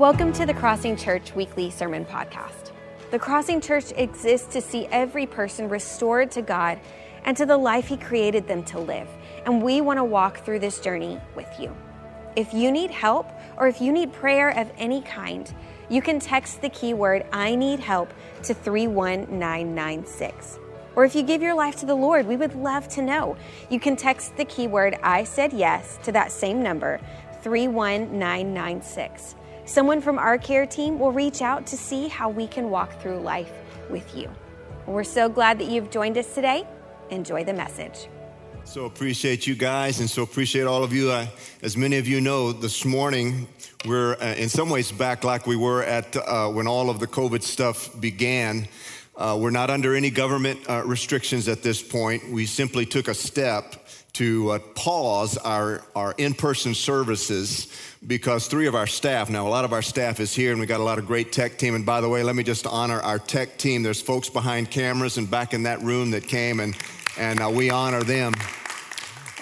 Welcome to the Crossing Church Weekly Sermon Podcast. The Crossing Church exists to see every person restored to God and to the life He created them to live. And we want to walk through this journey with you. If you need help or if you need prayer of any kind, you can text the keyword I need help to 31996. Or if you give your life to the Lord, we would love to know. You can text the keyword I said yes to that same number, 31996. Someone from our care team will reach out to see how we can walk through life with you. We're so glad that you've joined us today. Enjoy the message. So appreciate you guys, and so appreciate all of you. Uh, as many of you know, this morning we're uh, in some ways back like we were at uh, when all of the COVID stuff began. Uh, we're not under any government uh, restrictions at this point. We simply took a step to uh, pause our, our in person services because three of our staff, now a lot of our staff is here and we got a lot of great tech team. And by the way, let me just honor our tech team. There's folks behind cameras and back in that room that came and, and uh, we honor them.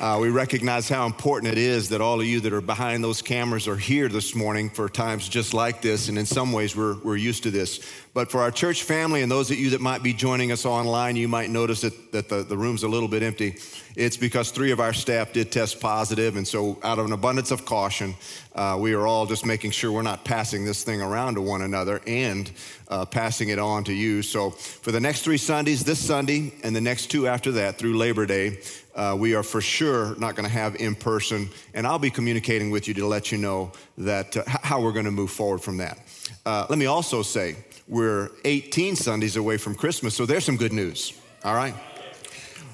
Uh, we recognize how important it is that all of you that are behind those cameras are here this morning for times just like this. And in some ways, we're, we're used to this. But for our church family and those of you that might be joining us online, you might notice that, that the, the room's a little bit empty. It's because three of our staff did test positive, And so, out of an abundance of caution, uh, we are all just making sure we're not passing this thing around to one another and uh, passing it on to you. So, for the next three Sundays, this Sunday and the next two after that through Labor Day, uh, we are for sure not going to have in person, and I'll be communicating with you to let you know that uh, how we're going to move forward from that. Uh, let me also say we're 18 Sundays away from Christmas, so there's some good news. All right,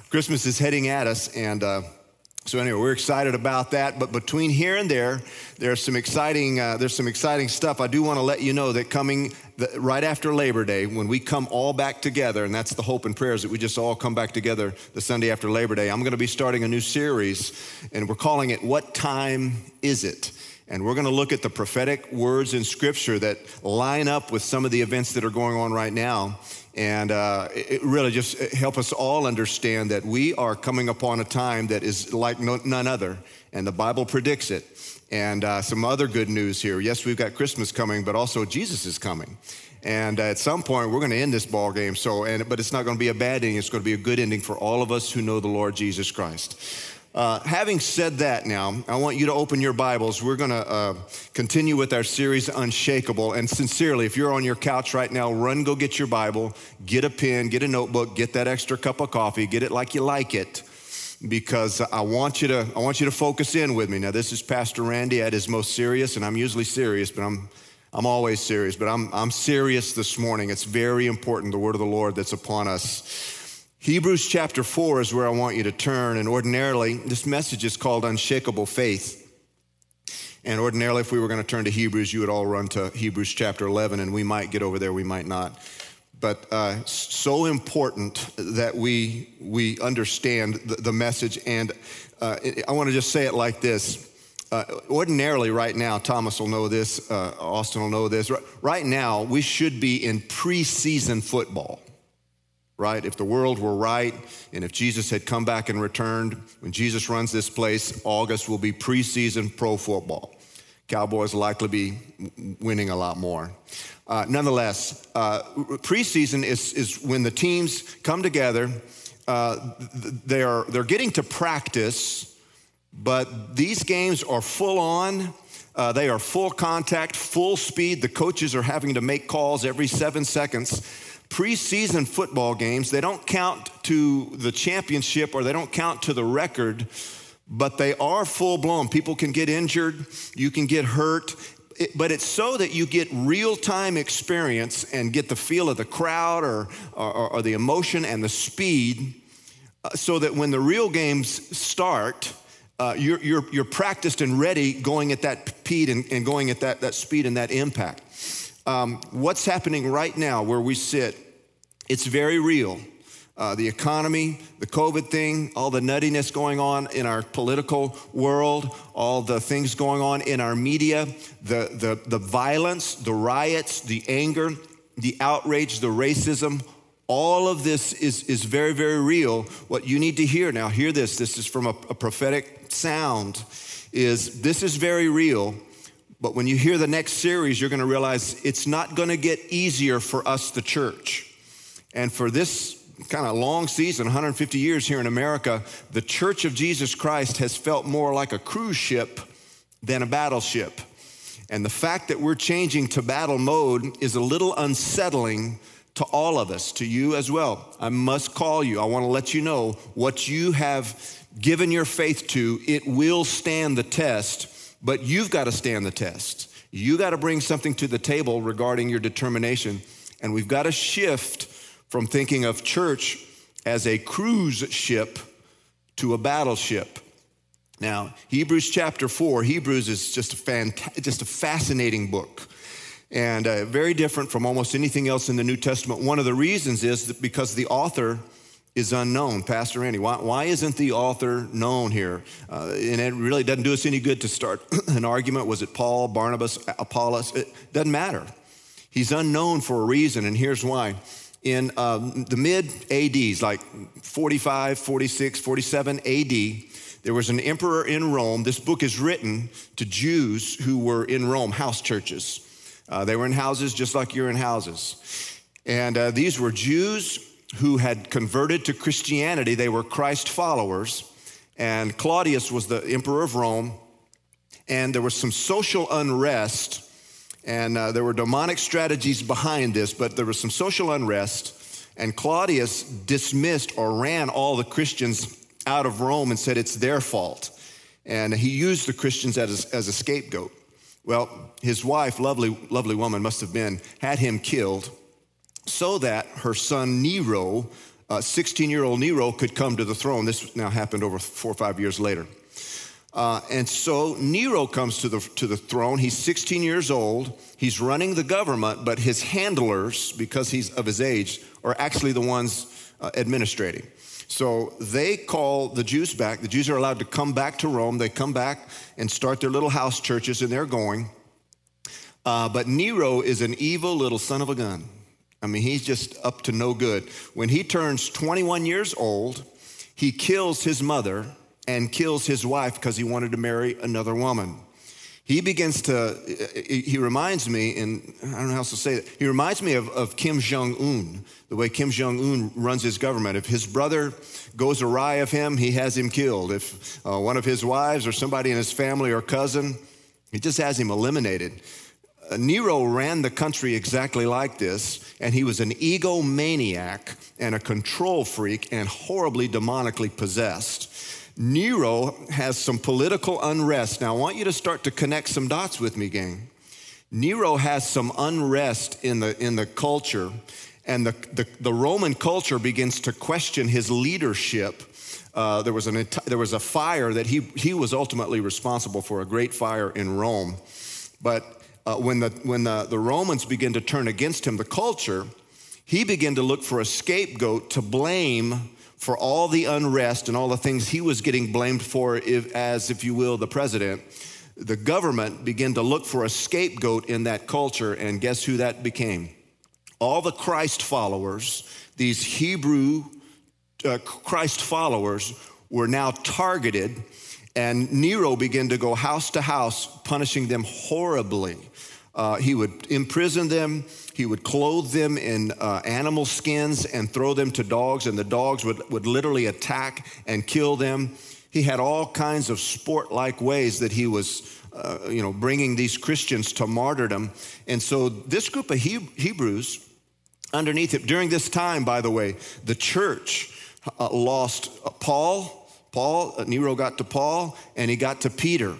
Christmas is heading at us, and uh, so anyway, we're excited about that. But between here and there, there's some exciting uh, there's some exciting stuff. I do want to let you know that coming the, right after Labor Day, when we come all back together, and that's the hope and prayers that we just all come back together the Sunday after Labor Day. I'm going to be starting a new series, and we're calling it "What Time Is It." And we're going to look at the prophetic words in Scripture that line up with some of the events that are going on right now and uh, it really just help us all understand that we are coming upon a time that is like no, none other, and the Bible predicts it. And uh, some other good news here. Yes, we've got Christmas coming, but also Jesus is coming. And uh, at some point, we're going to end this ball game. So, and, but it's not going to be a bad ending. It's going to be a good ending for all of us who know the Lord Jesus Christ. Uh, having said that, now, I want you to open your Bibles. We're going to uh, continue with our series, Unshakable. And sincerely, if you're on your couch right now, run, go get your Bible, get a pen, get a notebook, get that extra cup of coffee, get it like you like it, because I want you to, I want you to focus in with me. Now, this is Pastor Randy at his most serious, and I'm usually serious, but I'm, I'm always serious, but I'm, I'm serious this morning. It's very important, the word of the Lord that's upon us. Hebrews chapter 4 is where I want you to turn. And ordinarily, this message is called Unshakable Faith. And ordinarily, if we were going to turn to Hebrews, you would all run to Hebrews chapter 11, and we might get over there, we might not. But uh, so important that we, we understand the, the message. And uh, I want to just say it like this. Uh, ordinarily, right now, Thomas will know this, uh, Austin will know this. Right now, we should be in preseason football right? If the world were right and if Jesus had come back and returned, when Jesus runs this place, August will be preseason pro football. Cowboys will likely be winning a lot more. Uh, nonetheless, uh, preseason is, is when the teams come together. Uh, they are, they're getting to practice, but these games are full on. Uh, they are full contact, full speed. The coaches are having to make calls every seven seconds preseason football games, they don't count to the championship or they don't count to the record, but they are full blown. People can get injured, you can get hurt, but it's so that you get real time experience and get the feel of the crowd or, or, or the emotion and the speed, uh, so that when the real games start, uh, you're, you're, you're, practiced and ready going at that speed and, and going at that, that speed and that impact. Um, what's happening right now where we sit it's very real. Uh, the economy, the COVID thing, all the nuttiness going on in our political world, all the things going on in our media, the, the, the violence, the riots, the anger, the outrage, the racism, all of this is, is very, very real. What you need to hear now, hear this, this is from a, a prophetic sound, is this is very real, But when you hear the next series, you're going to realize it's not going to get easier for us, the church. And for this kind of long season, 150 years here in America, the Church of Jesus Christ has felt more like a cruise ship than a battleship. And the fact that we're changing to battle mode is a little unsettling to all of us, to you as well. I must call you. I want to let you know what you have given your faith to, it will stand the test, but you've got to stand the test. You got to bring something to the table regarding your determination. And we've got to shift from thinking of church as a cruise ship to a battleship. Now, Hebrews chapter 4, Hebrews is just a, fant- just a fascinating book and uh, very different from almost anything else in the New Testament. One of the reasons is because the author is unknown. Pastor Andy, why, why isn't the author known here? Uh, and it really doesn't do us any good to start an argument. Was it Paul, Barnabas, Apollos? It doesn't matter. He's unknown for a reason, and here's why. In um, the mid ADs, like 45, 46, 47 AD, there was an emperor in Rome. This book is written to Jews who were in Rome, house churches. Uh, they were in houses just like you're in houses. And uh, these were Jews who had converted to Christianity. They were Christ followers. And Claudius was the emperor of Rome. And there was some social unrest. And uh, there were demonic strategies behind this, but there was some social unrest. And Claudius dismissed or ran all the Christians out of Rome and said it's their fault. And he used the Christians as, as a scapegoat. Well, his wife, lovely, lovely woman must have been, had him killed so that her son Nero, 16 uh, year old Nero, could come to the throne. This now happened over four or five years later. Uh, and so Nero comes to the, to the throne. He's 16 years old. He's running the government, but his handlers, because he's of his age, are actually the ones uh, administrating. So they call the Jews back. The Jews are allowed to come back to Rome. They come back and start their little house churches, and they're going. Uh, but Nero is an evil little son of a gun. I mean, he's just up to no good. When he turns 21 years old, he kills his mother and kills his wife because he wanted to marry another woman. He begins to, he reminds me, and I don't know how else to say it, he reminds me of, of Kim Jong un, the way Kim Jong un runs his government. If his brother goes awry of him, he has him killed. If uh, one of his wives or somebody in his family or cousin, he just has him eliminated. Uh, Nero ran the country exactly like this, and he was an egomaniac and a control freak and horribly demonically possessed. Nero has some political unrest. Now, I want you to start to connect some dots with me, gang. Nero has some unrest in the, in the culture, and the, the, the Roman culture begins to question his leadership. Uh, there, was an, there was a fire that he, he was ultimately responsible for, a great fire in Rome. But uh, when, the, when the, the Romans begin to turn against him, the culture, he began to look for a scapegoat to blame for all the unrest and all the things he was getting blamed for, if, as, if you will, the president. The government began to look for a scapegoat in that culture, and guess who that became? All the Christ followers, these Hebrew uh, Christ followers, were now targeted and Nero began to go house to house, punishing them horribly. Uh, he would imprison them, he would clothe them in uh, animal skins and throw them to dogs, and the dogs would, would literally attack and kill them. He had all kinds of sport like ways that he was. Uh, you know, bringing these Christians to martyrdom. And so, this group of he- Hebrews, underneath it, during this time, by the way, the church uh, lost Paul, Paul, uh, Nero got to Paul, and he got to Peter.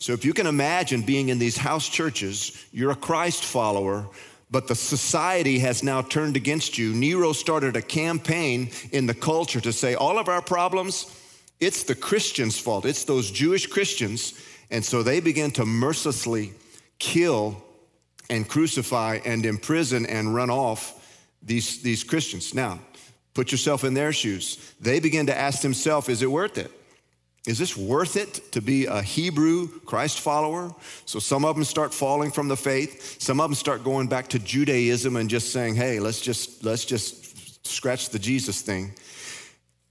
So if you can imagine being in these house churches, you're a Christ follower, but the society has now turned against you. Nero started a campaign in the culture to say, all of our problems, it's the Christians' fault. It's those Jewish Christians. And so they began to mercilessly kill and crucify and imprison and run off these, these Christians. Now, Put yourself in their shoes. They begin to ask themselves, is it worth it? Is this worth it to be a Hebrew Christ follower? So some of them start falling from the faith. Some of them start going back to Judaism and just saying, hey, let's just, let's just scratch the Jesus thing.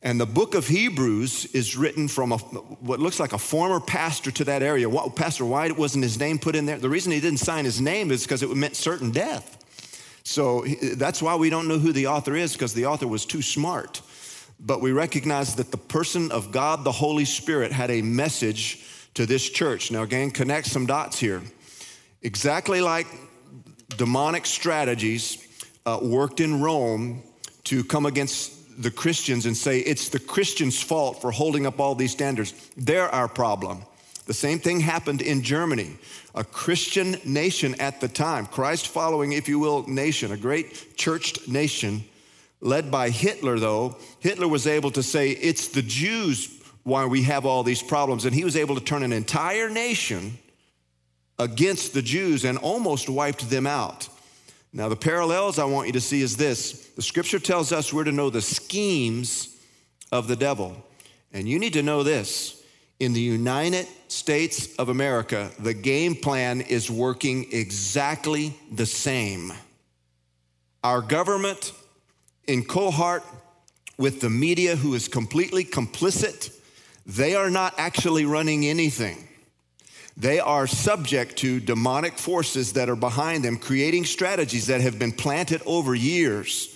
And the book of Hebrews is written from a, what looks like a former pastor to that area. What, pastor Why wasn't his name put in there. The reason he didn't sign his name is because it meant certain death. So that's why we don't know who the author is, because the author was too smart. But we recognize that the person of God, the Holy Spirit, had a message to this church. Now, again, connect some dots here. Exactly like demonic strategies uh, worked in Rome to come against the Christians and say it's the Christians' fault for holding up all these standards. They're our problem. The same thing happened in Germany, a Christian nation at the time, Christ following, if you will, nation, a great churched nation led by Hitler, though. Hitler was able to say it's the Jews why we have all these problems. And he was able to turn an entire nation against the Jews and almost wiped them out. Now, the parallels I want you to see is this the scripture tells us we're to know the schemes of the devil. And you need to know this in the United States of America, the game plan is working exactly the same. Our government, in cohort with the media, who is completely complicit, they are not actually running anything. They are subject to demonic forces that are behind them, creating strategies that have been planted over years.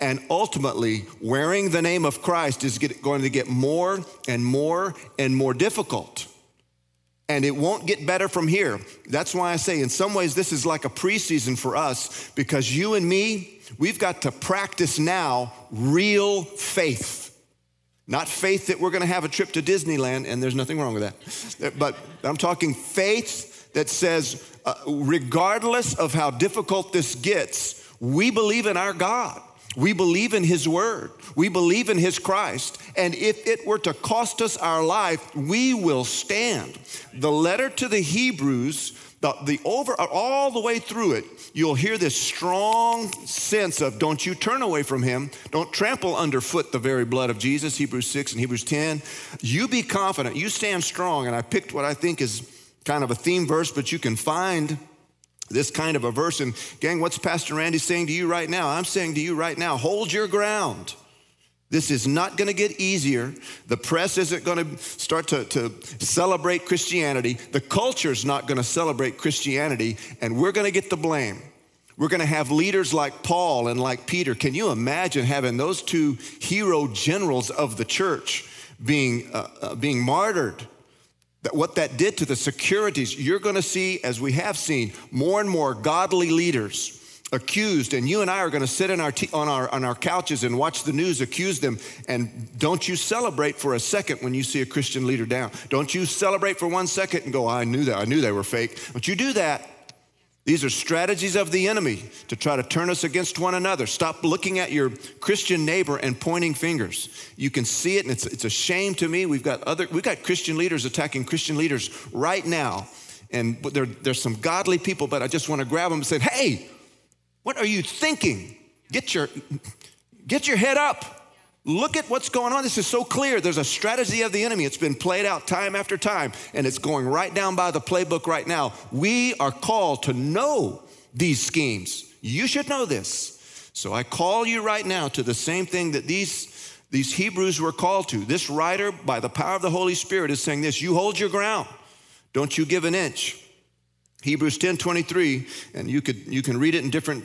And ultimately, wearing the name of Christ is get, going to get more and more and more difficult. And it won't get better from here. That's why I say, in some ways, this is like a preseason for us because you and me, we've got to practice now real faith. Not faith that we're going to have a trip to Disneyland, and there's nothing wrong with that. But I'm talking faith that says, uh, regardless of how difficult this gets, we believe in our God. We believe in His Word. We believe in His Christ. And if it were to cost us our life, we will stand. The letter to the Hebrews the, the over all the way through it you'll hear this strong sense of don't you turn away from him don't trample underfoot the very blood of jesus hebrews 6 and hebrews 10 you be confident you stand strong and i picked what i think is kind of a theme verse but you can find this kind of a verse and gang what's pastor randy saying to you right now i'm saying to you right now hold your ground this is not going to get easier. The press isn't going to start to, to celebrate Christianity. The culture is not going to celebrate Christianity, and we're going to get the blame. We're going to have leaders like Paul and like Peter. Can you imagine having those two hero generals of the church being, uh, uh, being martyred? That what that did to the securities, you're going to see, as we have seen, more and more godly leaders accused, and you and I are going to sit our t- on, our, on our couches and watch the news accuse them. And don't you celebrate for a second when you see a Christian leader down. Don't you celebrate for one second and go, I knew that, I knew they were fake. Don't you do that. These are strategies of the enemy to try to turn us against one another. Stop looking at your Christian neighbor and pointing fingers. You can see it, and it's, it's a shame to me. We've got other, we've got Christian leaders attacking Christian leaders right now. And there, there's some godly people, but I just want to grab them and say, hey, what are you thinking? Get your, get your head up. Look at what's going on. This is so clear. There's a strategy of the enemy. It's been played out time after time, and it's going right down by the playbook right now. We are called to know these schemes. You should know this. So I call you right now to the same thing that these, these Hebrews were called to. This writer, by the power of the Holy Spirit, is saying this You hold your ground, don't you give an inch. Hebrews 10 23, and you, could, you can read it in different,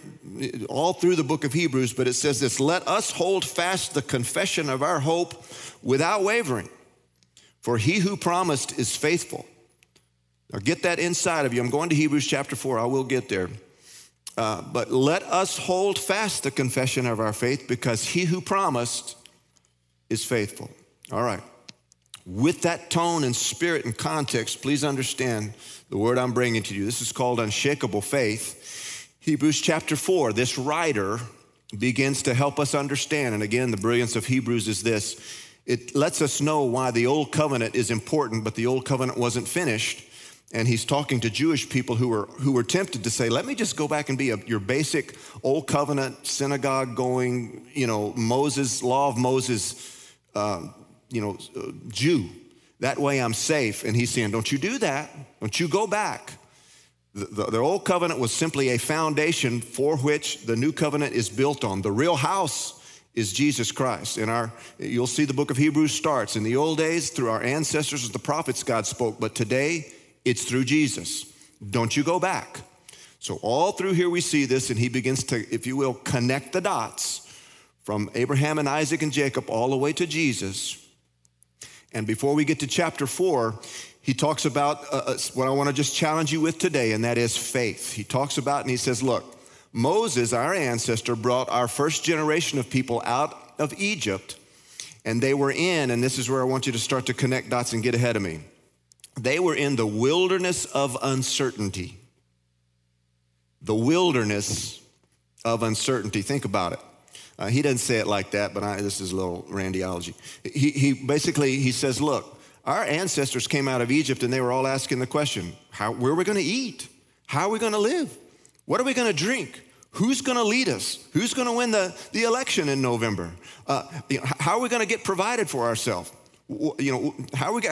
all through the book of Hebrews, but it says this Let us hold fast the confession of our hope without wavering, for he who promised is faithful. Now get that inside of you. I'm going to Hebrews chapter 4, I will get there. Uh, but let us hold fast the confession of our faith because he who promised is faithful. All right. With that tone and spirit and context, please understand the word I'm bringing to you. This is called unshakable faith. Hebrews chapter 4, this writer begins to help us understand. And again, the brilliance of Hebrews is this it lets us know why the old covenant is important, but the old covenant wasn't finished. And he's talking to Jewish people who were, who were tempted to say, let me just go back and be a, your basic old covenant, synagogue going, you know, Moses, law of Moses, uh, you know, uh, Jew. That way I'm safe. And he's saying, Don't you do that. Don't you go back. The, the, the, old covenant was simply a foundation for which the new covenant is built on. The real house is Jesus Christ. In our, you'll see the book of Hebrews starts. In the old days, through our ancestors, the prophets, God spoke, but today it's through Jesus. Don't you go back. So, all through here, we see this, and he begins to, if you will, connect the dots from Abraham and Isaac and Jacob all the way to Jesus. And before we get to chapter four, he talks about uh, uh what I want to just challenge you with today, and that is faith. He talks about, and he says, Look, Moses, our ancestor, brought our first generation of people out of Egypt, and they were in, and this is where I want you to start to connect dots and get ahead of me. They were in the wilderness of uncertainty. The wilderness of uncertainty. Think about it. Uh, he doesn't say it like that, but I, this is a little randyology. He, he basically he says, "Look, our ancestors came out of Egypt, and they were all asking the question: How, where are we going to eat? How are we going to live? What are we going to drink? Who's going to lead us? Who's going to win the, the election in November? Uh, you know, how are we going to get provided for ourselves? You know, how we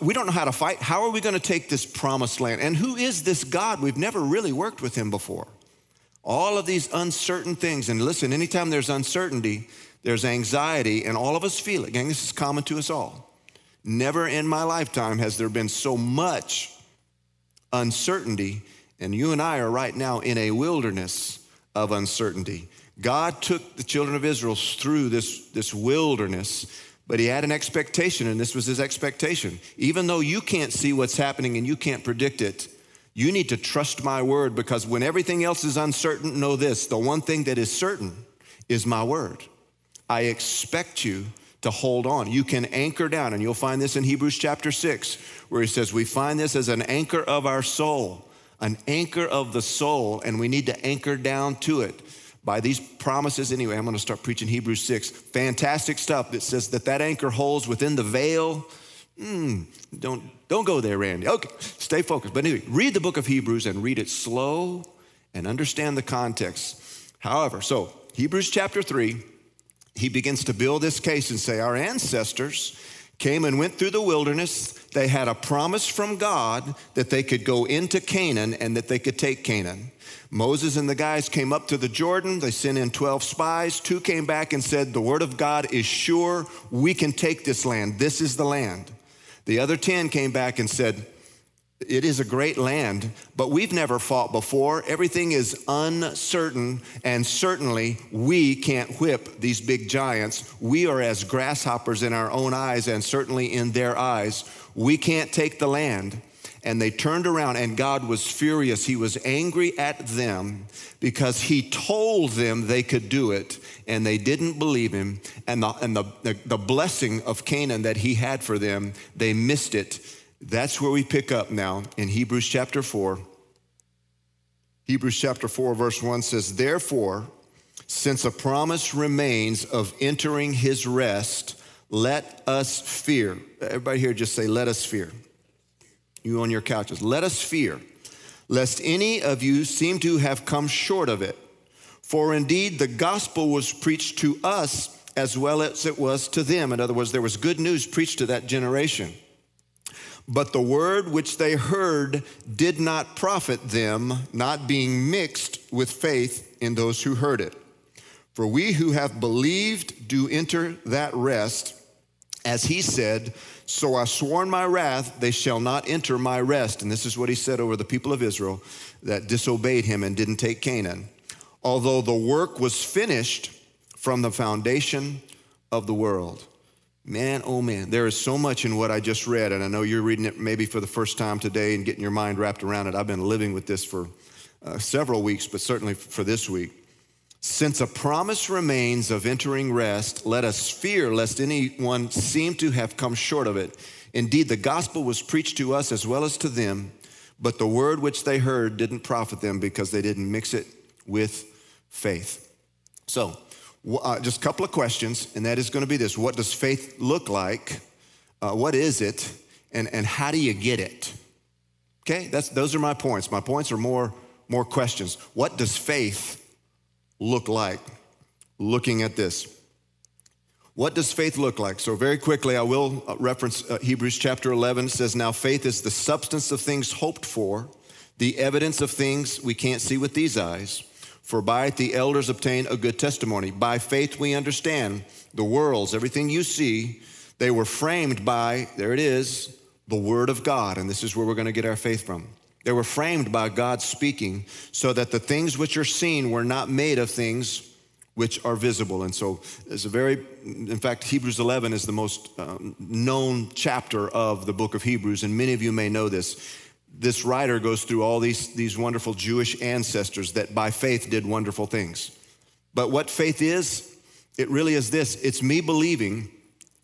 we don't know how to fight. How are we going to take this promised land? And who is this God? We've never really worked with him before. All of these uncertain things. And listen, anytime there's uncertainty, there's anxiety, and all of us feel it. Gang, this is common to us all. Never in my lifetime has there been so much uncertainty, and you and I are right now in a wilderness of uncertainty. God took the children of Israel through this, this wilderness, but he had an expectation, and this was his expectation. Even though you can't see what's happening and you can't predict it, you need to trust my word because when everything else is uncertain, know this the one thing that is certain is my word. I expect you to hold on. You can anchor down, and you'll find this in Hebrews chapter 6, where he says, We find this as an anchor of our soul an anchor of the soul, and we need to anchor down to it by these promises. Anyway, I'm going to start preaching Hebrews 6. Fantastic stuff that says that that anchor holds within the veil. Mm, don't, don't go there, Randy. Okay, stay focused. But anyway, read the book of Hebrews and read it slow and understand the context. However, so Hebrews chapter 3, he begins to build this case and say, Our ancestors came and went through the wilderness. They had a promise from God that they could go into Canaan and that they could take Canaan. Moses and the guys came up to the Jordan. They sent in 12 spies. Two came back and said, The word of God is sure. We can take this land. This is the land. The other 10 came back and said, it is a great land, but we've never fought before. Everything is uncertain, and certainly we can't whip these big giants. We are as grasshoppers in our own eyes, and certainly in their eyes. We can't take the land. And they turned around, and God was furious. He was angry at them because He told them they could do it, and they didn't believe Him. And the, and the, the, the blessing of Canaan that He had for them, they missed it that's where we pick up now in Hebrews chapter 4. Hebrews chapter 4, verse 1 says, Therefore, since a promise remains of entering his rest, let us fear. Everybody here just say, Let us fear. You on your couches, let us fear, lest any of you seem to have come short of it. For indeed, the gospel was preached to us as well as it was to them. In other words, there was good news preached to that generation. But the word which they heard did not profit them, not being mixed with faith in those who heard it. For we who have believed do enter that rest, as he said, So I swore in my wrath, they shall not enter my rest. And this is what he said over the people of Israel that disobeyed him and didn't take Canaan. Although the work was finished from the foundation of the world. Man, oh man, there is so much in what I just read, and I know you're reading it maybe for the first time today and getting your mind wrapped around it. I've been living with this for uh, several weeks, but certainly for this week. Since a promise remains of entering rest, let us fear lest anyone seem to have come short of it. Indeed, the gospel was preached to us as well as to them, but the word which they heard didn't profit them because they didn't mix it with faith. So, uh, just a couple of questions, and that is going to be this What does faith look like? Uh, what is it? And, and how do you get it? Okay, That's, those are my points. My points are more, more questions. What does faith look like? Looking at this. What does faith look like? So, very quickly, I will uh, reference uh, Hebrews chapter 11. It says, Now faith is the substance of things hoped for, the evidence of things we can't see with these eyes. For by it the elders obtain a good testimony. By faith we understand the worlds, everything you see, they were framed by, there it is, the Word of God. And this is where we're going to get our faith from. They were framed by God speaking, so that the things which are seen were not made of things which are visible. And so it's a very, in fact, Hebrews 11 is the most um, known chapter of the book of Hebrews, and many of you may know this this writer goes through all these, these wonderful Jewish ancestors that by faith did wonderful things. But what faith is, it really is this it's me believing,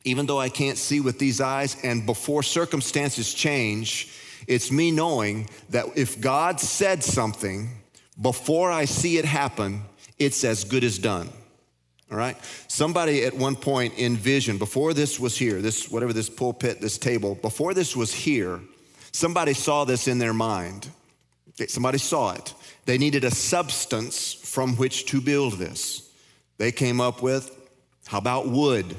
even though I can't see with these eyes, and before circumstances change, it's me knowing that if God said something before I see it happen, it's as good as done. All right? Somebody at one point envisioned, before this was here, this, whatever this pulpit, this table, before this was here, Somebody saw this in their mind. Somebody saw it. They needed a substance from which to build this. They came up with, how about wood?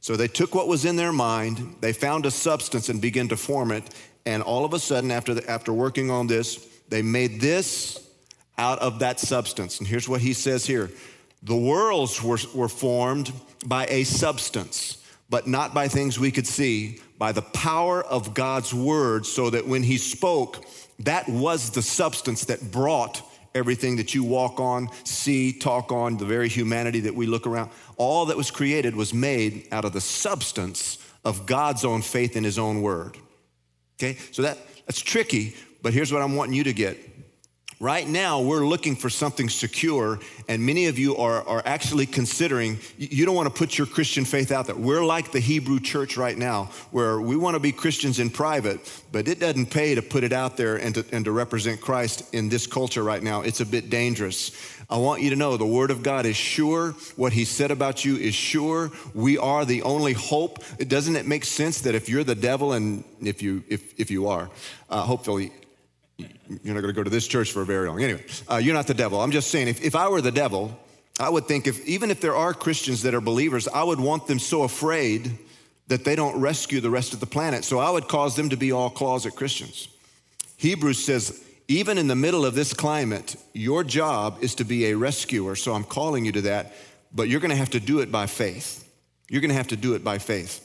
So they took what was in their mind, they found a substance and began to form it. And all of a sudden, after, the, after working on this, they made this out of that substance. And here's what he says here the worlds were, were formed by a substance, but not by things we could see, by the power of God's word, so that when he spoke, that was the substance that brought everything that you walk on, see, talk on, the very humanity that we look around. All that was created was made out of the substance of God's own faith in his own word. Okay? So that that's tricky, but here's what I'm wanting you to get. Right now, we're looking for something secure, and many of you are, are actually considering, you don't want to put your Christian faith out there. We're like the Hebrew church right now, where we want to be Christians in private, but it doesn't pay to put it out there and to, and to represent Christ in this culture right now. It's a bit dangerous. I want you to know the Word of God is sure. What He said about you is sure. We are the only hope. Doesn't it make sense that if you're the devil, and if you if if you are, uh, hopefully you're not going to go to this church for very long. Anyway, uh, you're not the devil. I'm just saying, if, if I were the devil, I would think if even if there are Christians that are believers, I would want them so afraid that they don't rescue the rest of the planet. So I would cause them to be all closet Christians. Hebrews says, even in the middle of this climate, your job is to be a rescuer. So I'm calling you to that, but you're going to have to do it by faith. You're going to have to do it by faith.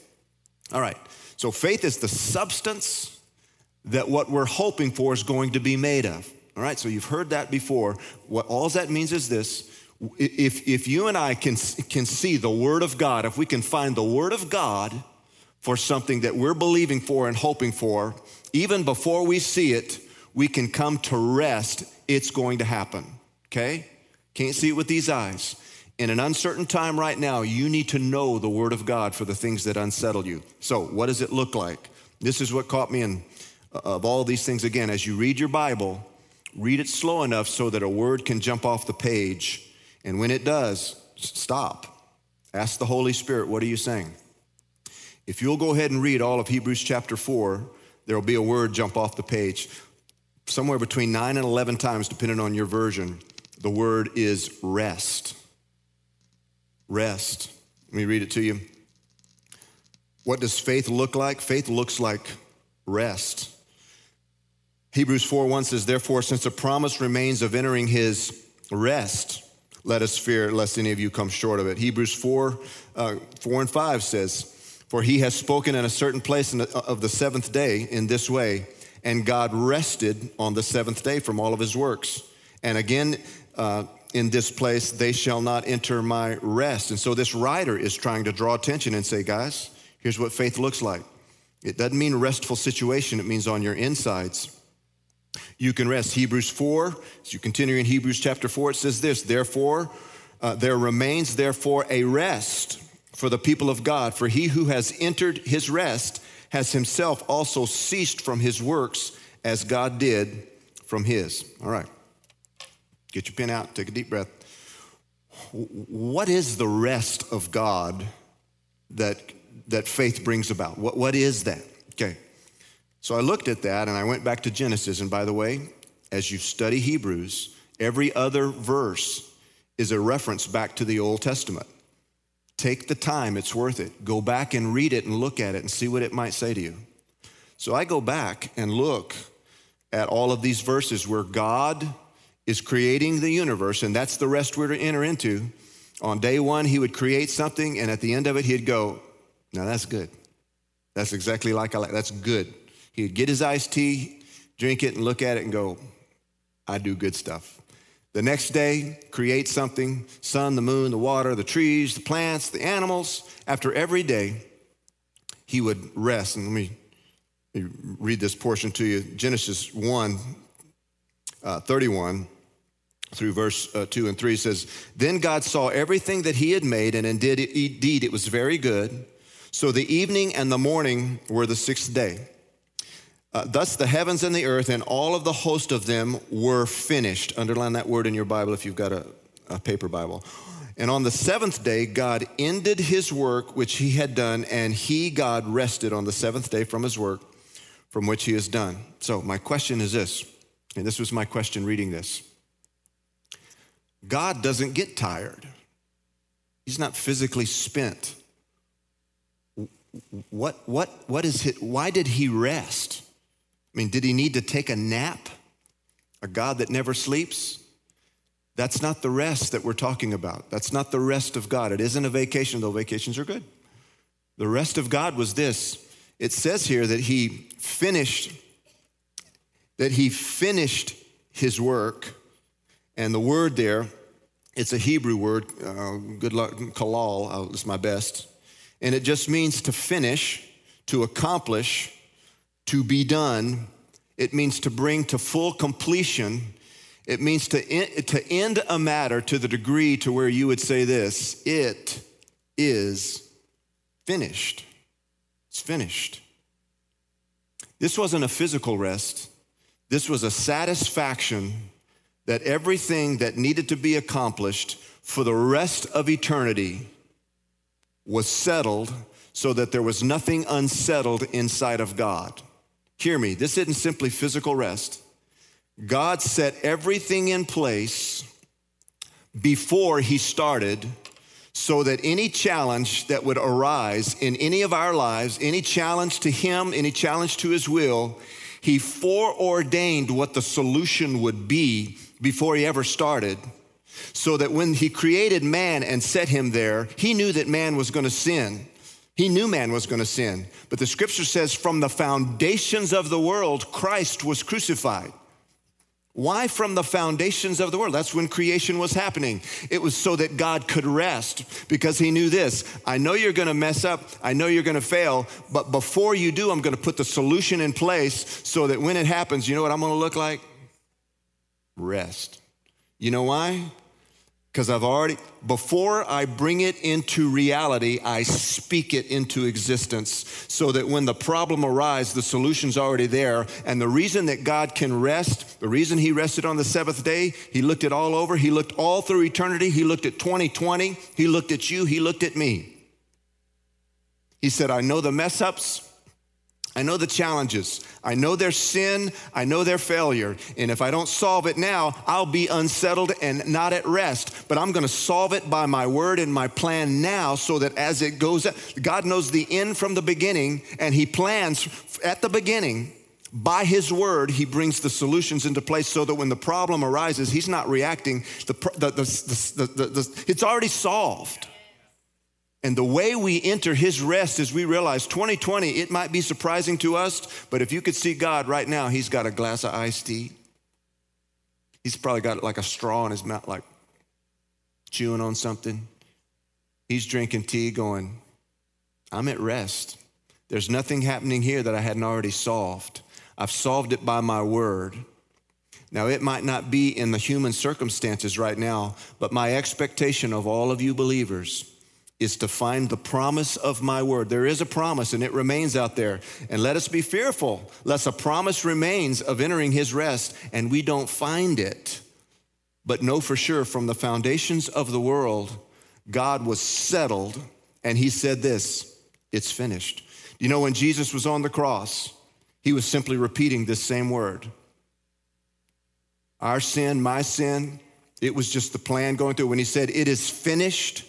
All right. So faith is the substance that what we're hoping for is going to be made of. All right, so you've heard that before. What all that means is this if, if you and I can, can see the Word of God, if we can find the Word of God for something that we're believing for and hoping for, even before we see it, we can come to rest. It's going to happen. Okay? Can't see it with these eyes. In an uncertain time right now, you need to know the Word of God for the things that unsettle you. So, what does it look like? This is what caught me in uh, of all these things. Again, as you read your Bible, read it slow enough so that a word can jump off the page. And when it does, stop. Ask the Holy Spirit, what are you saying? If you'll go ahead and read all of Hebrews chapter 4, there will be a word jump off the page. Somewhere between 9 and 11 times, depending on your version, the word is rest. Rest. Let me read it to you. What does faith look like? Faith looks like rest. Hebrews 4 1 says, Therefore, since the promise remains of entering his rest, let us fear lest any of you come short of it. Hebrews 4 uh, 4 and 5 says, For he has spoken in a certain place the, of the seventh day in this way, and God rested on the seventh day from all of his works. And again, uh, in this place, they shall not enter my rest. And so this writer is trying to draw attention and say, guys, here's what faith looks like. It doesn't mean restful situation, it means on your insides you can rest. Hebrews 4, as you continue in Hebrews chapter 4, it says this Therefore, uh, there remains therefore a rest for the people of God, for he who has entered his rest has himself also ceased from his works as God did from his. All right. Get your pen out, take a deep breath. What is the rest of God that, that faith brings about? What, what is that? Okay. So I looked at that and I went back to Genesis. And by the way, as you study Hebrews, every other verse is a reference back to the Old Testament. Take the time, it's worth it. Go back and read it and look at it and see what it might say to you. So I go back and look at all of these verses where God is creating the universe, and that's the rest we're to enter into. On day one, he would create something, and at the end of it, he'd go, Now that's good. That's exactly like I like. That's good. He'd get his iced tea, drink it, and look at it and go, I do good stuff. The next day, create something sun, the moon, the water, the trees, the plants, the animals. After every day, he would rest. And let me, let me read this portion to you Genesis 1 uh, 31 through verse uh, 2 and 3 says, Then God saw everything that he had made, and indeed, indeed it was very good. So the evening and the morning were the sixth day. Uh, Thus the heavens and the earth and all of the host of them were finished. Underline that word in your Bible if you've got a, a paper Bible. And on the seventh day, God ended his work which he had done, and he, God, rested on the seventh day from his work from which he has done. So, my question is this, and this was my question reading this God doesn't get tired, he's not physically spent. What, what, what is it? Why did he rest? I mean, did he need to take a nap? A God that never sleeps? That's not the rest that we're talking about. That's not the rest of God. It isn't a vacation, though vacations are good. The rest of God was this. It says here that he finished that he finished his work and the word there it's a Hebrew word, uh, good luck, kalal, uh, it's my best. And it just means to finish, to accomplish, to be done. It means to bring to full completion. It means to, to end a matter to the degree to where you would say this it is finished. It's finished. This wasn't a physical rest, this was a satisfaction that everything that needed to be accomplished for the rest of eternity was settled so that there was nothing unsettled inside of God. Hear me, this isn't simply physical rest. God set everything in place before He started so that any challenge that would arise in any of our lives, any challenge to Him, any challenge to His will, He foreordained what the solution would be before He ever started so that when he created man and set him there, he knew that man was going to sin. He knew man was going to sin. But the scripture says, from the foundations of the world, Christ was crucified. Why from the foundations of the world? That's when creation was happening. It was so that God could rest because he knew this. I know you're going to mess up. I know you're going to fail. But before you do, I'm going to put the solution in place so that when it happens, you know what I'm going to look like? Rest. You know why? Because I've already, before I bring it into reality, I speak it into existence so that when the problem arises, the solution's already there. And the reason that God can rest, the reason He rested on the seventh day, He looked it all over. He looked all through eternity. He looked at 2020. He looked at you. He looked at me. He said, I know the mess ups. I know the challenges. I know their sin. I know their failure. And if I don't solve it now, I'll be unsettled and not at rest. But I'm going to solve it by my word and my plan now so that as it goes, God knows the end from the beginning and He plans at the beginning. By His word, He brings the solutions into place so that when the problem arises, He's not reacting. The, the, the, it's already solved. And the way we enter his rest is we realize 2020, it might be surprising to us, but if you could see God right now, he's got a glass of iced tea. He's probably got like a straw in his mouth, like chewing on something. He's drinking tea, going, I'm at rest. There's nothing happening here that I hadn't already solved. I've solved it by my word. Now, it might not be in the human circumstances right now, but my expectation of all of you believers is to find the promise of my word. There is a promise and it remains out there. And let us be fearful lest a promise remains of entering his rest and we don't find it. But know for sure from the foundations of the world, God was settled and he said this it's finished. You know, when Jesus was on the cross, he was simply repeating this same word. Our sin, my sin, it was just the plan going through. When he said, It is finished,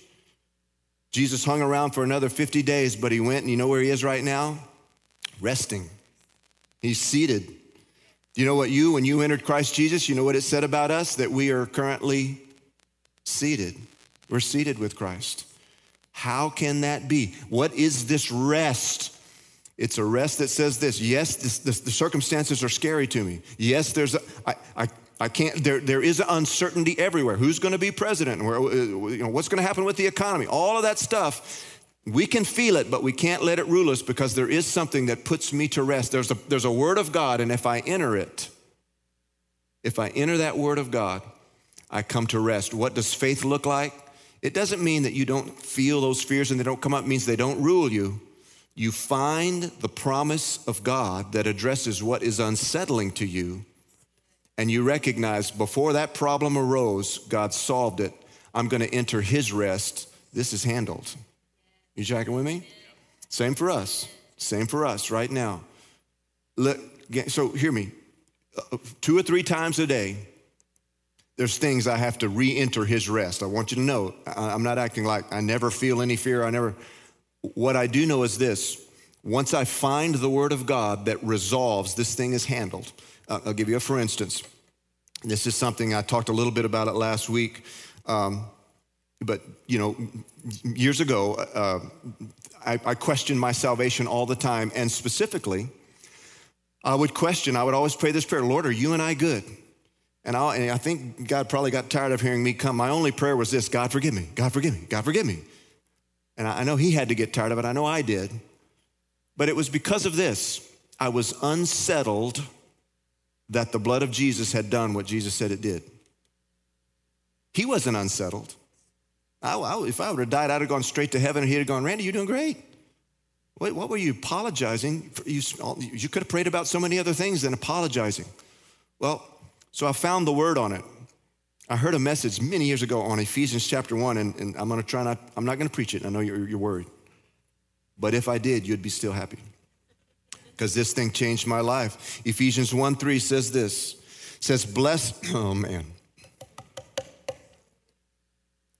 Jesus hung around for another 50 days, but he went, and you know where he is right now? Resting. He's seated. Do You know what you, when you entered Christ Jesus, you know what it said about us? That we are currently seated. We're seated with Christ. How can that be? What is this rest? It's a rest that says this yes, this, this, the circumstances are scary to me. Yes, there's a, I, I, I can't, there, there is uncertainty everywhere. Who's going to be president? Where, uh, you know, what's going to happen with the economy? All of that stuff. We can feel it, but we can't let it rule us because there is something that puts me to rest. There's a, there's a word of God, and if I enter it, if I enter that word of God, I come to rest. What does faith look like? It doesn't mean that you don't feel those fears and they don't come up, it means they don't rule you. You find the promise of God that addresses what is unsettling to you, and you recognize before that problem arose, God solved it. I'm going to enter his rest. This is handled. You tracking with me? Same for us. Same for us right now. So hear me. Two or three times a day, there's things I have to re enter his rest. I want you to know I'm not acting like I never feel any fear. I never. What I do know is this once I find the word of God that resolves, this thing is handled. Uh, I'll give you a for instance. This is something I talked a little bit about it last week. Um, but, you know, years ago, uh, I, I questioned my salvation all the time. And specifically, I would question, I would always pray this prayer Lord, are you and I good? And, and, i think God probably got tired of hearing me come. My only prayer was this God, forgive me. God, forgive me. God, forgive me. And I, I know He had to get tired of it. I know I did. But it was because of this. I was unsettled that the blood of Jesus had done what Jesus said it did. He wasn't unsettled. I, I, if I would have died, I'd have gone straight to heaven and he'd have gone, Randy, you're doing great. Wait, what were you apologizing? You, you could have prayed about so many other things than apologizing. Well, so I found the word on it. I heard a message many years ago on Ephesians chapter 1, and, and I'm going to try not, I'm not going to preach it. I know you're, you're worried. But if I did, you'd be still happy. Because this thing changed my life. Ephesians 1 3 says this says, Blessed, oh man.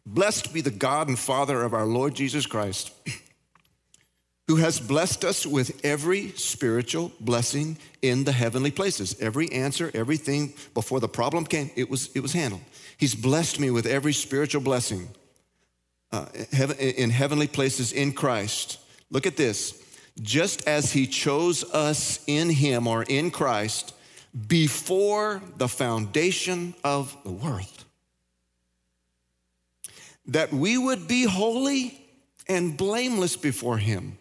Blessed be the God and Father of our Lord Jesus Christ, who has blessed us with every spiritual blessing in the heavenly places. Every answer, everything before the problem came, it was, it was handled. He's blessed me with every spiritual blessing uh, in heavenly places in Christ. Look at this. Just as he chose us in him or in Christ before the foundation of the world that we would be holy and blameless before Him.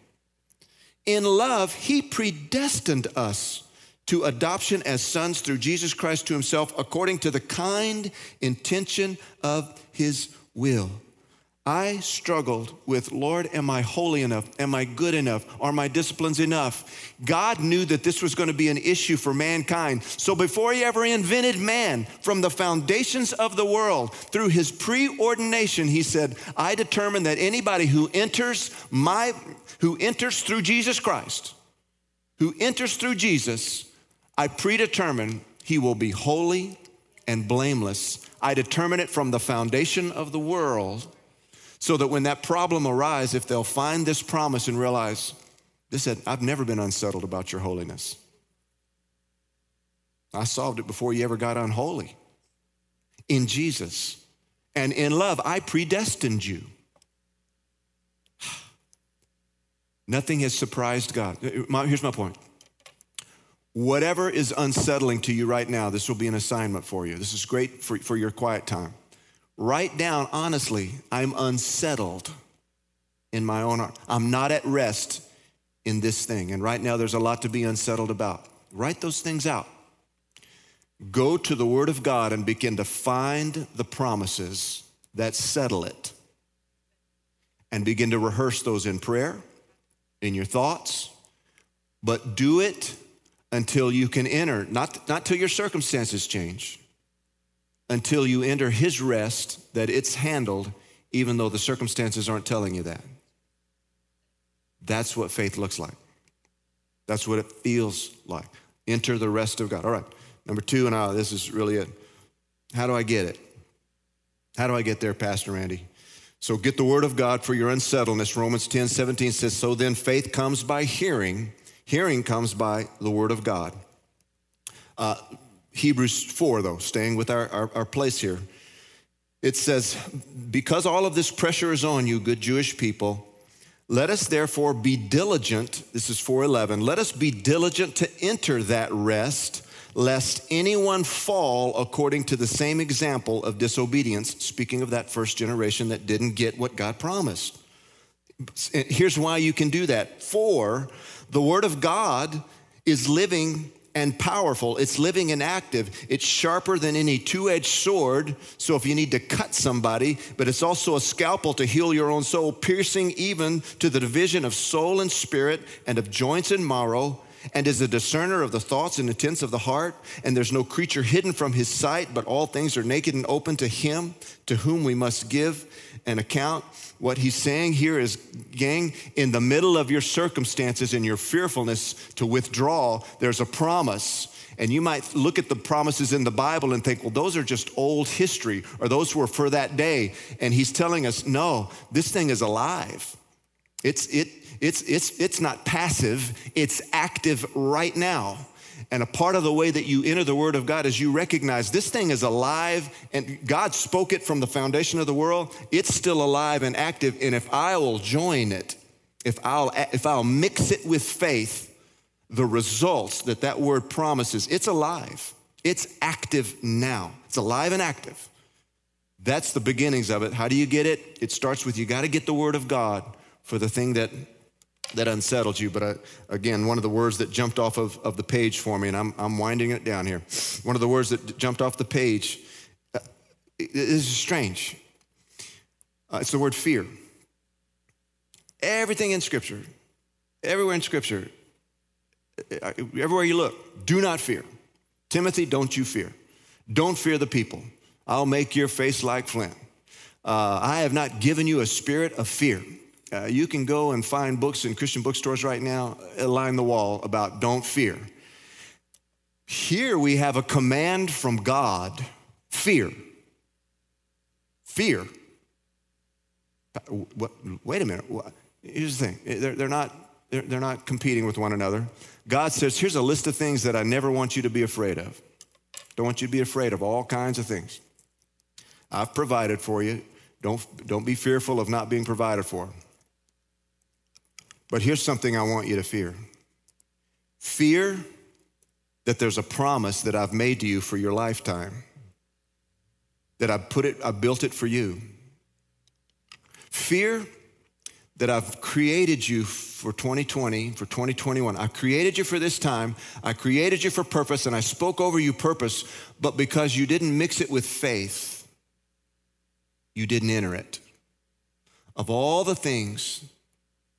In love, He predestined us to adoption as sons through Jesus Christ to Himself according to the kind intention of His will I struggled with, Lord, am I holy enough? Am I good enough? Are my disciplines enough? God knew that this was going to be an issue for mankind. So before he ever invented man, from the foundations of the world, through his preordination, he said, I determine that anybody who enters my, who enters through Jesus Christ, who enters through Jesus, I predetermine he will be holy and blameless. I determine it from the foundation of the world so that when that problem arises, if they'll find this promise and realize, this said, I've never been unsettled about your holiness. I solved it before you ever got unholy. In Jesus and in love, I predestined you. Nothing has surprised God. Uh, uh, here's my point. Whatever is unsettling to you right now, this will be an assignment for you. This is great for, for your quiet time. Write down, honestly, I'm unsettled in my own heart. I'm not at rest in this thing. And right now, there's a lot to be unsettled about. Write those things out. Go to the Word of God and begin to find the promises that settle it. And begin to rehearse those in prayer, in your thoughts, but do it until you can enter, not, not till your circumstances change until you enter his rest that it's handled, even though the circumstances aren't telling you that. That's what faith looks like. That's what it feels like. Enter the rest of God. All right. Number two, and uh, this is really it. How do I get it? How do I get there, Pastor Randy? So get the word of God for your unsettledness. Romans 10 17 says, So then faith comes by hearing, hearing comes by the word of God. Uh, Hebrews 4, though, staying with our, our, our place here. It says, Because all of this pressure is on you, good Jewish people, let us therefore be diligent. This is 411. Let us be diligent to enter that rest, lest anyone fall according to the same example of disobedience. Speaking of that first generation that didn't get what God promised. Here's why you can do that. For the Word of God is living and powerful. It's living and active. It's sharper than any two edged sword. So if you need to cut somebody, but it's also a scalpel to heal your own soul, piercing even to the division of soul and spirit and of joints and marrow, and is a discerner of the thoughts and intents of the heart. And there's no creature hidden from his sight, but all things are naked and open to him to whom we must give an account. What he's saying here is, gang, in the middle of your circumstances and your fearfulness to withdraw, there's a promise. And you might look at the promises in the Bible and think, well, those are just old history, or those were for that day. And he's telling us, no, this thing is alive. It's, it, it's, it's, it's not passive, it's active right now. And a part of the way that you enter the Word of God is you recognize this thing is alive and God spoke it from the foundation of the world. It's still alive and active. And if I will join it, if I'll, if I'll mix it with faith, the results that that word promises, it's alive. It's active now. It's alive and active. That's the beginnings of it. How do you get it? It starts with you got to get the Word of God for the thing that that unsettled you. But I, uh, again, one of the words that jumped off of, of the page for me, and I'm, I'm winding it down here. One of the words that jumped off the page uh, is strange. Uh, it's the word fear. Everything in Scripture, everywhere in Scripture, uh, everywhere you look, do not fear. Timothy, don't you fear. Don't fear the people. I'll make your face like flint. Uh, I have not given you a spirit of fear uh, you can go and find books in Christian bookstores right now, uh, line the wall about don't fear. Here we have a command from God fear. Fear. Wait a minute. Here's the thing they're, they're not, they're, they're not competing with one another. God says, here's a list of things that I never want you to be afraid of. Don't want you to be afraid of all kinds of things. I've provided for you. Don't, don't be fearful of not being provided for. But here's something I want you to fear fear that there's a promise that I've made to you for your lifetime, that I've put it, I built it for you. Fear that I've created you for 2020, for 2021. I created you for this time. I created you for purpose and I spoke over you purpose, but because you didn't mix it with faith, you didn't enter it. Of all the things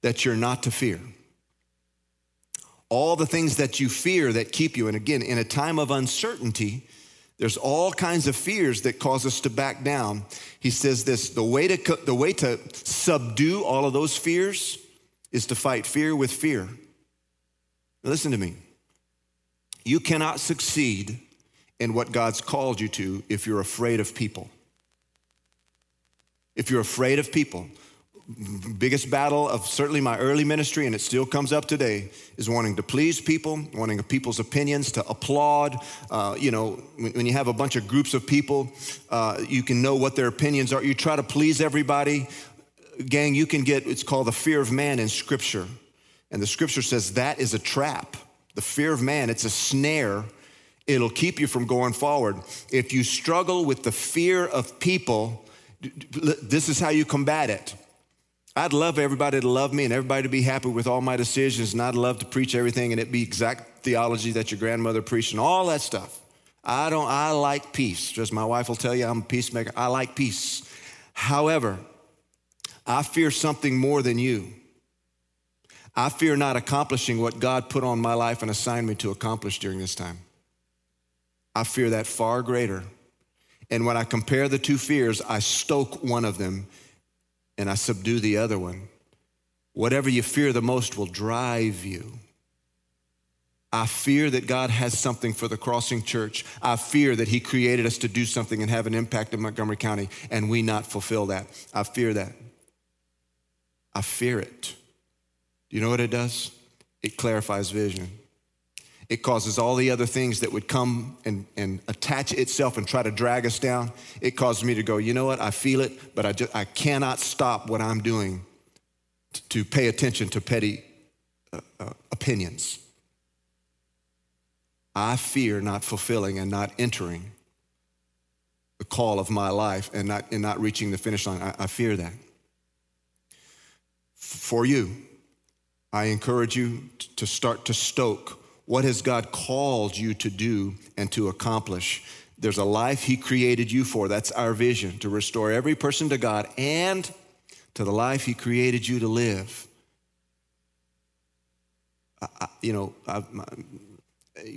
that you're not to fear. All the things that you fear that keep you, and again, in a time of uncertainty, there's all kinds of fears that cause us to back down. He says this the way to, the way to subdue all of those fears is to fight fear with fear. Now listen to me. You cannot succeed in what God's called you to if you're afraid of people. If you're afraid of people, biggest battle of certainly my early ministry, and it still comes up today, is wanting to please people, wanting people's opinions, to applaud. Uh, you know, when, when, you have a bunch of groups of people, uh, you can know what their opinions are. You try to please everybody. Gang, you can get, it's called the fear of man in Scripture. And the Scripture says that is a trap. The fear of man, it's a snare. It'll keep you from going forward. If you struggle with the fear of people, this is how you combat it I'd love everybody to love me and everybody to be happy with all my decisions, and I'd love to preach everything and it be exact theology that your grandmother preached and all that stuff. I don't, I like peace. Just my wife will tell you I'm a peacemaker. I like peace. However, I fear something more than you. I fear not accomplishing what God put on my life and assigned me to accomplish during this time. I fear that far greater. And when I compare the two fears, I stoke one of them and I subdue the other one. Whatever you fear the most will drive you. I fear that God has something for the Crossing Church. I fear that He created us to do something and have an impact in Montgomery County, and we not fulfill that. I fear that. I fear it. Do you know what it does? It clarifies vision. It causes all the other things that would come and, and attach itself and try to drag us down. It causes me to go, you know what? I feel it, but I, just, I cannot stop what I'm doing to, to pay attention to petty uh, uh, opinions. I fear not fulfilling and not entering the call of my life and not, and not reaching the finish line. I, I fear that. For you, I encourage you to start to stoke what has God called you to do and to accomplish. There's a life He created you for. That's our vision to restore every person to God and to the life He created you to live. I, you know, I,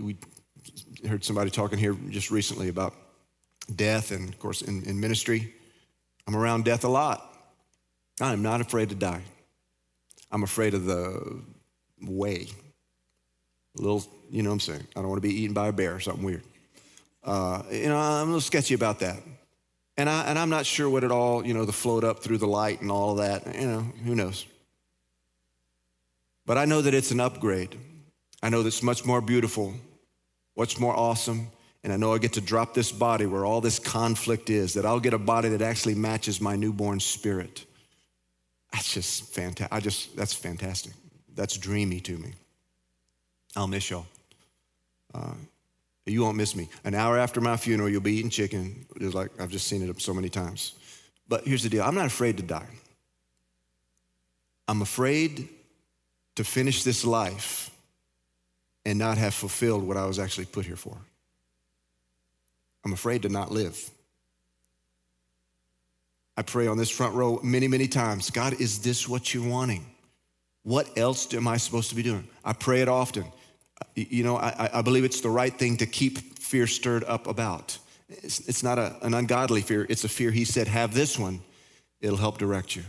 we heard somebody talking here just recently about death, and of course, in, in ministry, I'm around death a lot. I am not afraid to die. I'm afraid of the way. A little, you know what I'm saying? I don't want to be eaten by a bear or something weird. Uh, you know, I'm a little sketchy about that. And, I, and I'm not sure what it all, you know, the float up through the light and all of that, you know, who knows? But I know that it's an upgrade. I know that it's much more beautiful, much more awesome. And I know I get to drop this body where all this conflict is, that I'll get a body that actually matches my newborn spirit. That's just fantastic. I just, that's fantastic. That's dreamy to me. I'll miss y'all. Uh, you won't miss me. An hour after my funeral, you'll be eating chicken. It's like I've just seen it so many times. But here's the deal I'm not afraid to die. I'm afraid to finish this life and not have fulfilled what I was actually put here for. I'm afraid to not live. I pray on this front row many, many times God, is this what you're wanting? What else am I supposed to be doing? I pray it often. You know, I, I believe it's the right thing to keep fear stirred up about. It's, it's not a, an ungodly fear, it's a fear he said, have this one, it'll help direct you.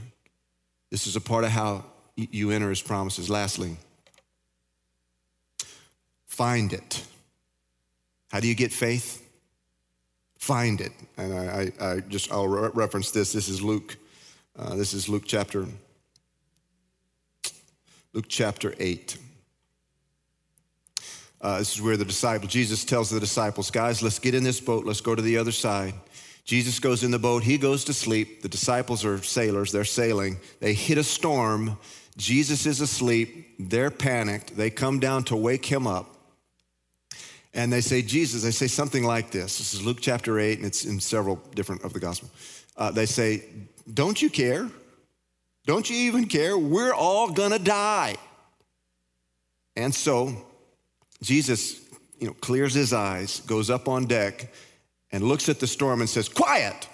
This is a part of how you enter his promises. Lastly, find it. How do you get faith? Find it. And I, I, I just, I'll re- reference this. This is Luke. Uh, this is Luke chapter, Luke chapter 8. Uh, this is where the disciple, Jesus tells the disciples, guys, let's get in this boat, let's go to the other side. Jesus goes in the boat, he goes to sleep. The disciples are sailors, they're sailing. They hit a storm. Jesus is asleep. They're panicked. They come down to wake him up. And they say, Jesus, they say something like this. This is Luke chapter 8, and it's in several different of the gospel. Uh, they say, Don't you care? Don't you even care? We're all gonna die. And so Jesus, you know, clears his eyes, goes up on deck, and looks at the storm and says, Quiet!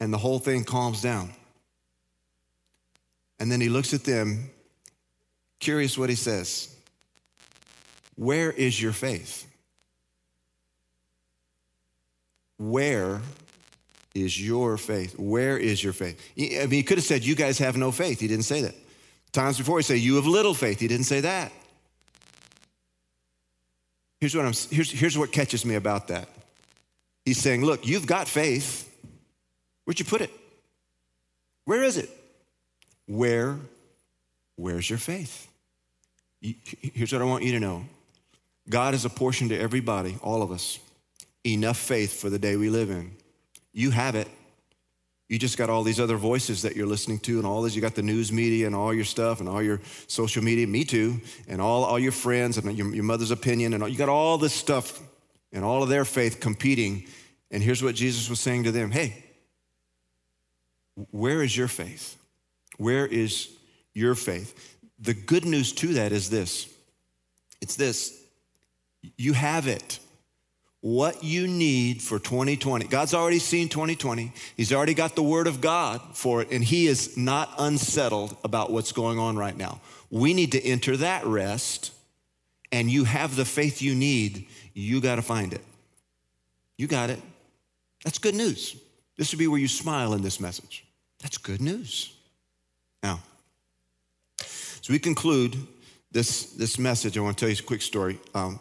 And the whole thing calms down. And then he looks at them, curious what he says. Where is your faith? Where is your faith? Where is your faith? I mean, he could have said, You guys have no faith. He didn't say that. Times before, he said, You have little faith. He didn't say that. Here's what, I'm, here's, here's what catches me about that. He's saying, Look, you've got faith. Where'd you put it? Where is it? Where, where's your faith? Here's what I want you to know God has apportioned to everybody, all of us, enough faith for the day we live in. You have it. You just got all these other voices that you're listening to, and all this. You got the news media and all your stuff, and all your social media. Me too, and all, all your friends, and your, your mother's opinion, and all, you got all this stuff, and all of their faith competing. And here's what Jesus was saying to them: Hey, where is your faith? Where is your faith? The good news to that is this. It's this. You have it what you need for 2020. God's already seen 2020. He's already got the word of God for it, and He is not unsettled about what's going on right now. We need to enter that rest, and you have the faith you need. You got to find it. You got it. That's good news. This would be where you smile in this message. That's good news. Now, as we conclude this, this message, I want to tell you a quick story. Um,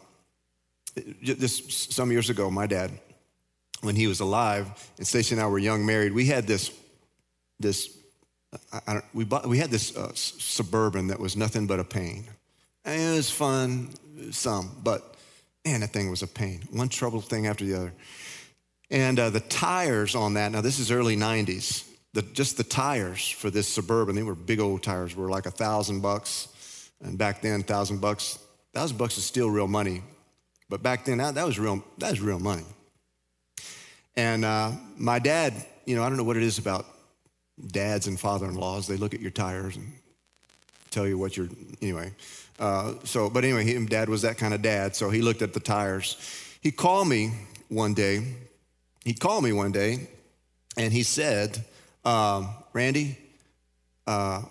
this some years ago, my dad, when he was alive, and Stacy and I were young married, we had this, this, we bought, we had this uh, suburban that was nothing but a pain. it was fun, some, but man, that thing was a pain. One trouble thing after the other. And uh, the tires on that, now this is early 90s, the, just the tires for this Suburban, they were big old tires, were like a thousand bucks. And back then, thousand bucks, thousand bucks is still real money. But back then, that, that was real, that was real money. And uh, my dad, you know, I don't know what it is about dads and father-in-laws. They look at your tires and tell you what you're, anyway. Uh, so, but anyway, he, dad was that kind of dad. So he looked at the tires. He called me one day. He called me one day and he said, um, Randy, uh,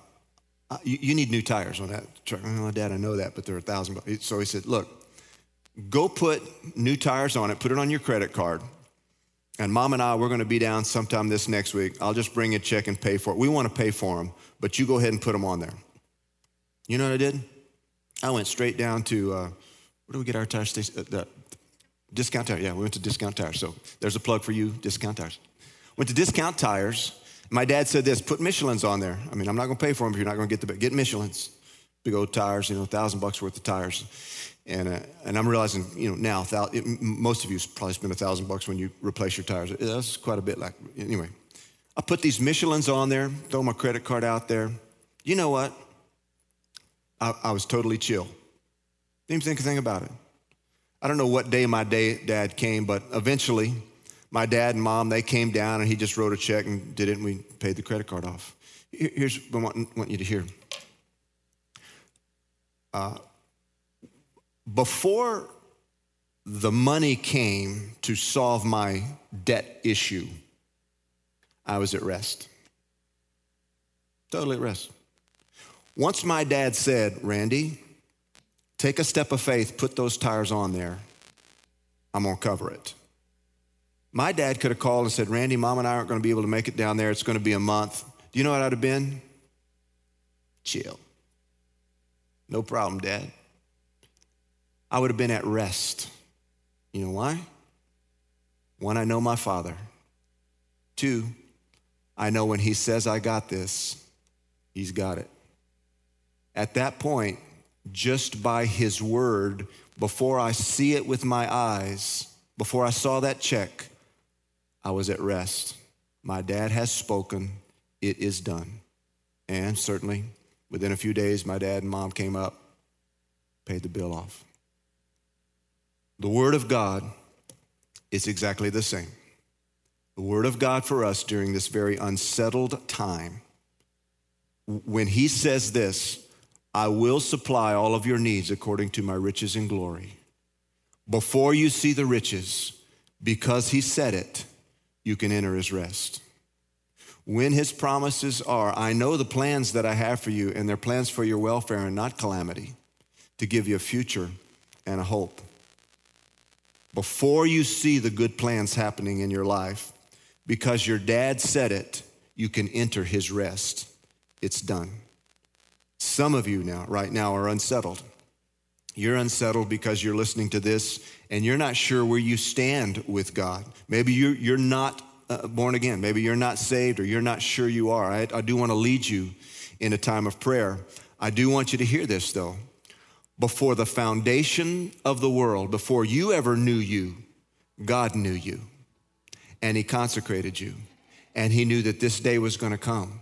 you, you, need new tires on that truck. Oh, Dad, I know that, but they're a thousand bucks. So he said, Look, go put new tires on it, put it on your credit card. And mom and I, we're going to be down sometime this next week. I'll just bring a check and pay for it. We want to pay for them, but you go ahead and put them on there. You know what I did? I went straight down to, uh, where do we get our tire station? Uh, the discount tire. Yeah, we went to discount tires. So there's a plug for you, discount tires. Went to discount tires. My dad said this put Michelin's on there. I mean, I'm not going to pay for them if you're not going to get the, get Michelin's. Big old tires, you know, thousand bucks worth of tires. And, uh, and I'm realizing, you know, now, it, most of you probably spend a thousand bucks when you replace your tires. That's quite a bit like, anyway. I put these Michelin's on there, throw my credit card out there. You know what? I, I was totally chill. Didn't even think a thing about it. I don't know what day my day, dad came, but eventually my dad and mom, they came down and he just wrote a check and did it and we paid the credit card off. Here's what I want, want you to hear. Uh, before the money came to solve my debt issue, I was at rest. Totally at rest. Once my dad said, Randy, take a step of faith, put those tires on there, I'm gonna cover it. My dad could have called and said, Randy, mom and I aren't gonna be able to make it down there. It's gonna be a month. Do you know what I'd have been? Chill. No problem, dad. I would have been at rest. You know why? One, I know my father. Two, I know when he says, I got this, he's got it. At that point, just by his word, before I see it with my eyes, before I saw that check, I was at rest. My dad has spoken, it is done. And certainly, within a few days, my dad and mom came up, paid the bill off. The Word of God is exactly the same. The Word of God for us during this very unsettled time. When He says this, I will supply all of your needs according to my riches and glory. Before you see the riches, because he said it, you can enter his rest. When his promises are, I know the plans that I have for you, and they're plans for your welfare and not calamity, to give you a future and a hope. Before you see the good plans happening in your life, because your dad said it, you can enter his rest. It's done. Some of you now, right now, are unsettled. You're unsettled because you're listening to this and you're not sure where you stand with God. Maybe you're, you're not uh, born again. Maybe you're not saved or you're not sure you are. I, I do want to lead you in a time of prayer. I do want you to hear this though. Before the foundation of the world, before you ever knew you, God knew you and He consecrated you. And He knew that this day was going to come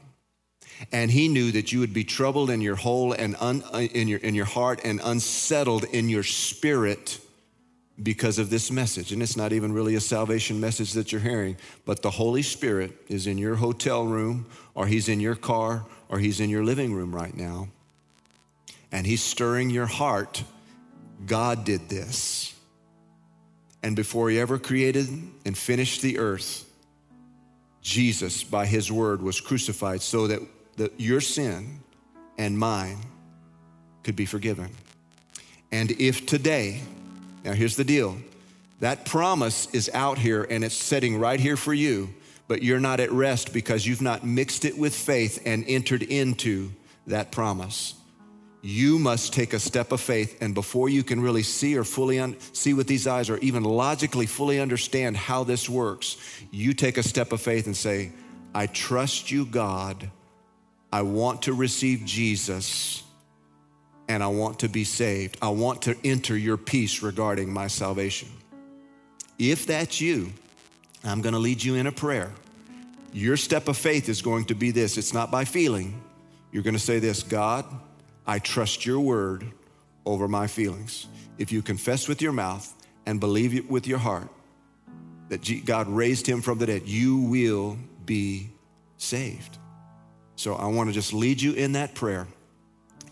and he knew that you would be troubled in your whole and un, uh, in your in your heart and unsettled in your spirit because of this message and it's not even really a salvation message that you're hearing but the holy spirit is in your hotel room or he's in your car or he's in your living room right now and he's stirring your heart god did this and before he ever created and finished the earth Jesus, by his word, was crucified so that that your sin and mine could be forgiven. And if today, now here's the deal that promise is out here and it's sitting right here for you, but you're not at rest because you've not mixed it with faith and entered into that promise. You must take a step of faith, and before you can really see or fully un- see with these eyes, or even logically fully understand how this works, you take a step of faith and say, I trust you, God, I want to receive Jesus, and I want to be saved. I want to enter your peace regarding my salvation. If that's you, I'm going to lead you in a prayer. Your step of faith is going to be this it's not by feeling. You're going to say this God, I trust your word over my feelings. If you confess with your mouth and believe it with your heart that God raised him from the dead, you will be saved. So I want to just lead you in that prayer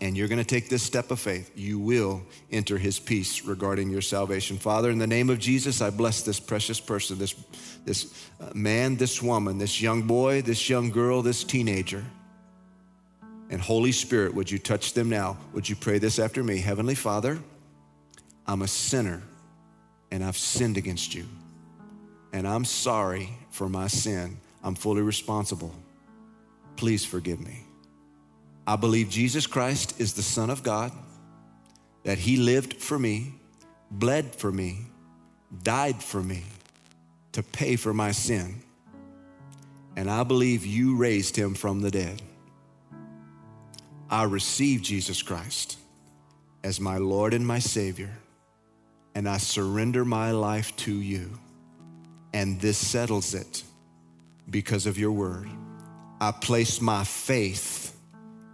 and you're going to take this step of faith, you will enter his peace regarding your salvation. Father, in the name of Jesus, I bless this precious person, this, this uh, man, this woman, this young boy, this young girl, this teenager. And Holy Spirit, would you touch them now? Would you pray this after me? Heavenly Father, I'm a sinner and I've sinned against you. And I'm sorry for my sin. I'm fully responsible. Please forgive me. I believe Jesus Christ is the Son of God, that He lived for me, bled for me, died for me to pay for my sin. And I believe you raised Him from the dead. I receive Jesus Christ as my Lord and my Savior, and I surrender my life to you. And this settles it because of your word. I place my faith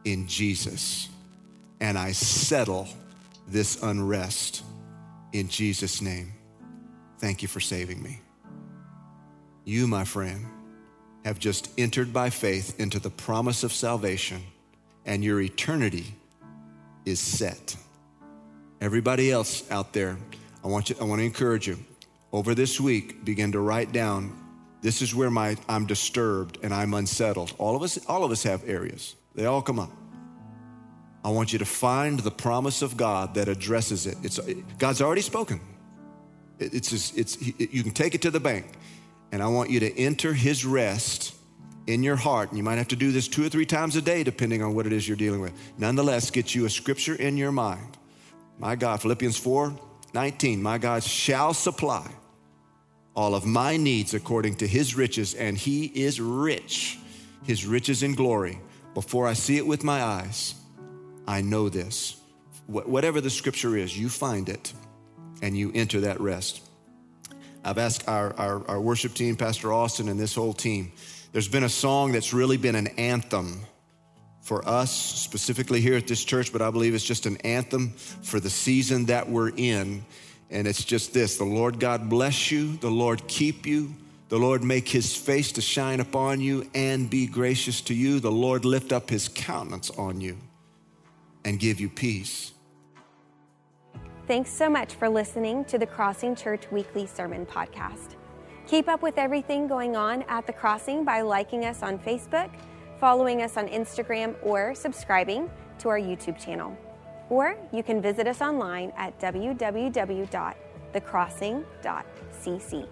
in Jesus. And I settle this unrest in Jesus' name. Thank you for saving me. You, my friend, have just entered by faith into the promise of salvation, and your eternity is set. Everybody else out there, I want, you, I want to encourage you. Over this week, begin to write down this is where my, I'm disturbed and I'm unsettled. All of us, all of us have areas. They all come up. I want you to find the promise of God that addresses it. It's, God's already spoken. it's, just, it's, you can take it to the bank. And I want you to enter his rest in your heart. And you might have to do this two or three times a day, depending on what it is you're dealing with. Nonetheless, get you a scripture in your mind. My God, Philippians 4 19, my God shall supply all of my needs according to his riches, and he is rich, his riches in glory. Before I see it with my eyes, I know this. Whatever the scripture is, you find it and you enter that rest. I've asked our, our, our, worship team, Pastor Austin, and this whole team. There's been a song that's really been an anthem for us, specifically here at this church, but I believe it's just an anthem for the season that we're in. And it's just this the Lord God bless you, the Lord keep you, the Lord make his face to shine upon you and be gracious to you, the Lord lift up his countenance on you and give you peace. Thanks so much for listening to the Crossing Church Weekly Sermon Podcast. Keep up with everything going on at the Crossing by liking us on Facebook, following us on Instagram, or subscribing to our YouTube channel. Or you can visit us online at www.thecrossing.cc.